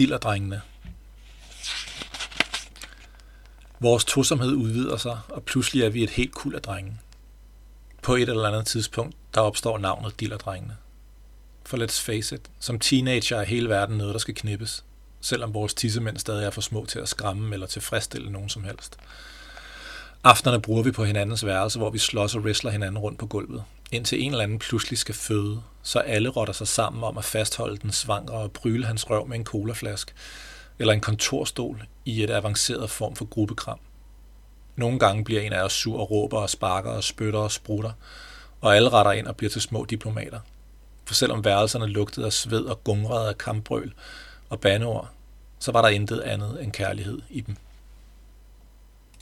Dillerdrengene. Vores tosomhed udvider sig, og pludselig er vi et helt kul af drenge. På et eller andet tidspunkt, der opstår navnet Dillerdrengene. For let's face it, som teenager er hele verden noget, der skal knippes, selvom vores tissemænd stadig er for små til at skræmme eller tilfredsstille nogen som helst. Aftenerne bruger vi på hinandens værelse, hvor vi slås og wrestler hinanden rundt på gulvet, indtil en eller anden pludselig skal føde, så alle rotter sig sammen om at fastholde den svangre og bryle hans røv med en colaflask, eller en kontorstol i et avanceret form for gruppekram. Nogle gange bliver en af os sur og råber og sparker og spytter og sprutter, og alle retter ind og bliver til små diplomater. For selvom værelserne lugtede af sved og gungrede af kampbrøl og bandeord, så var der intet andet end kærlighed i dem.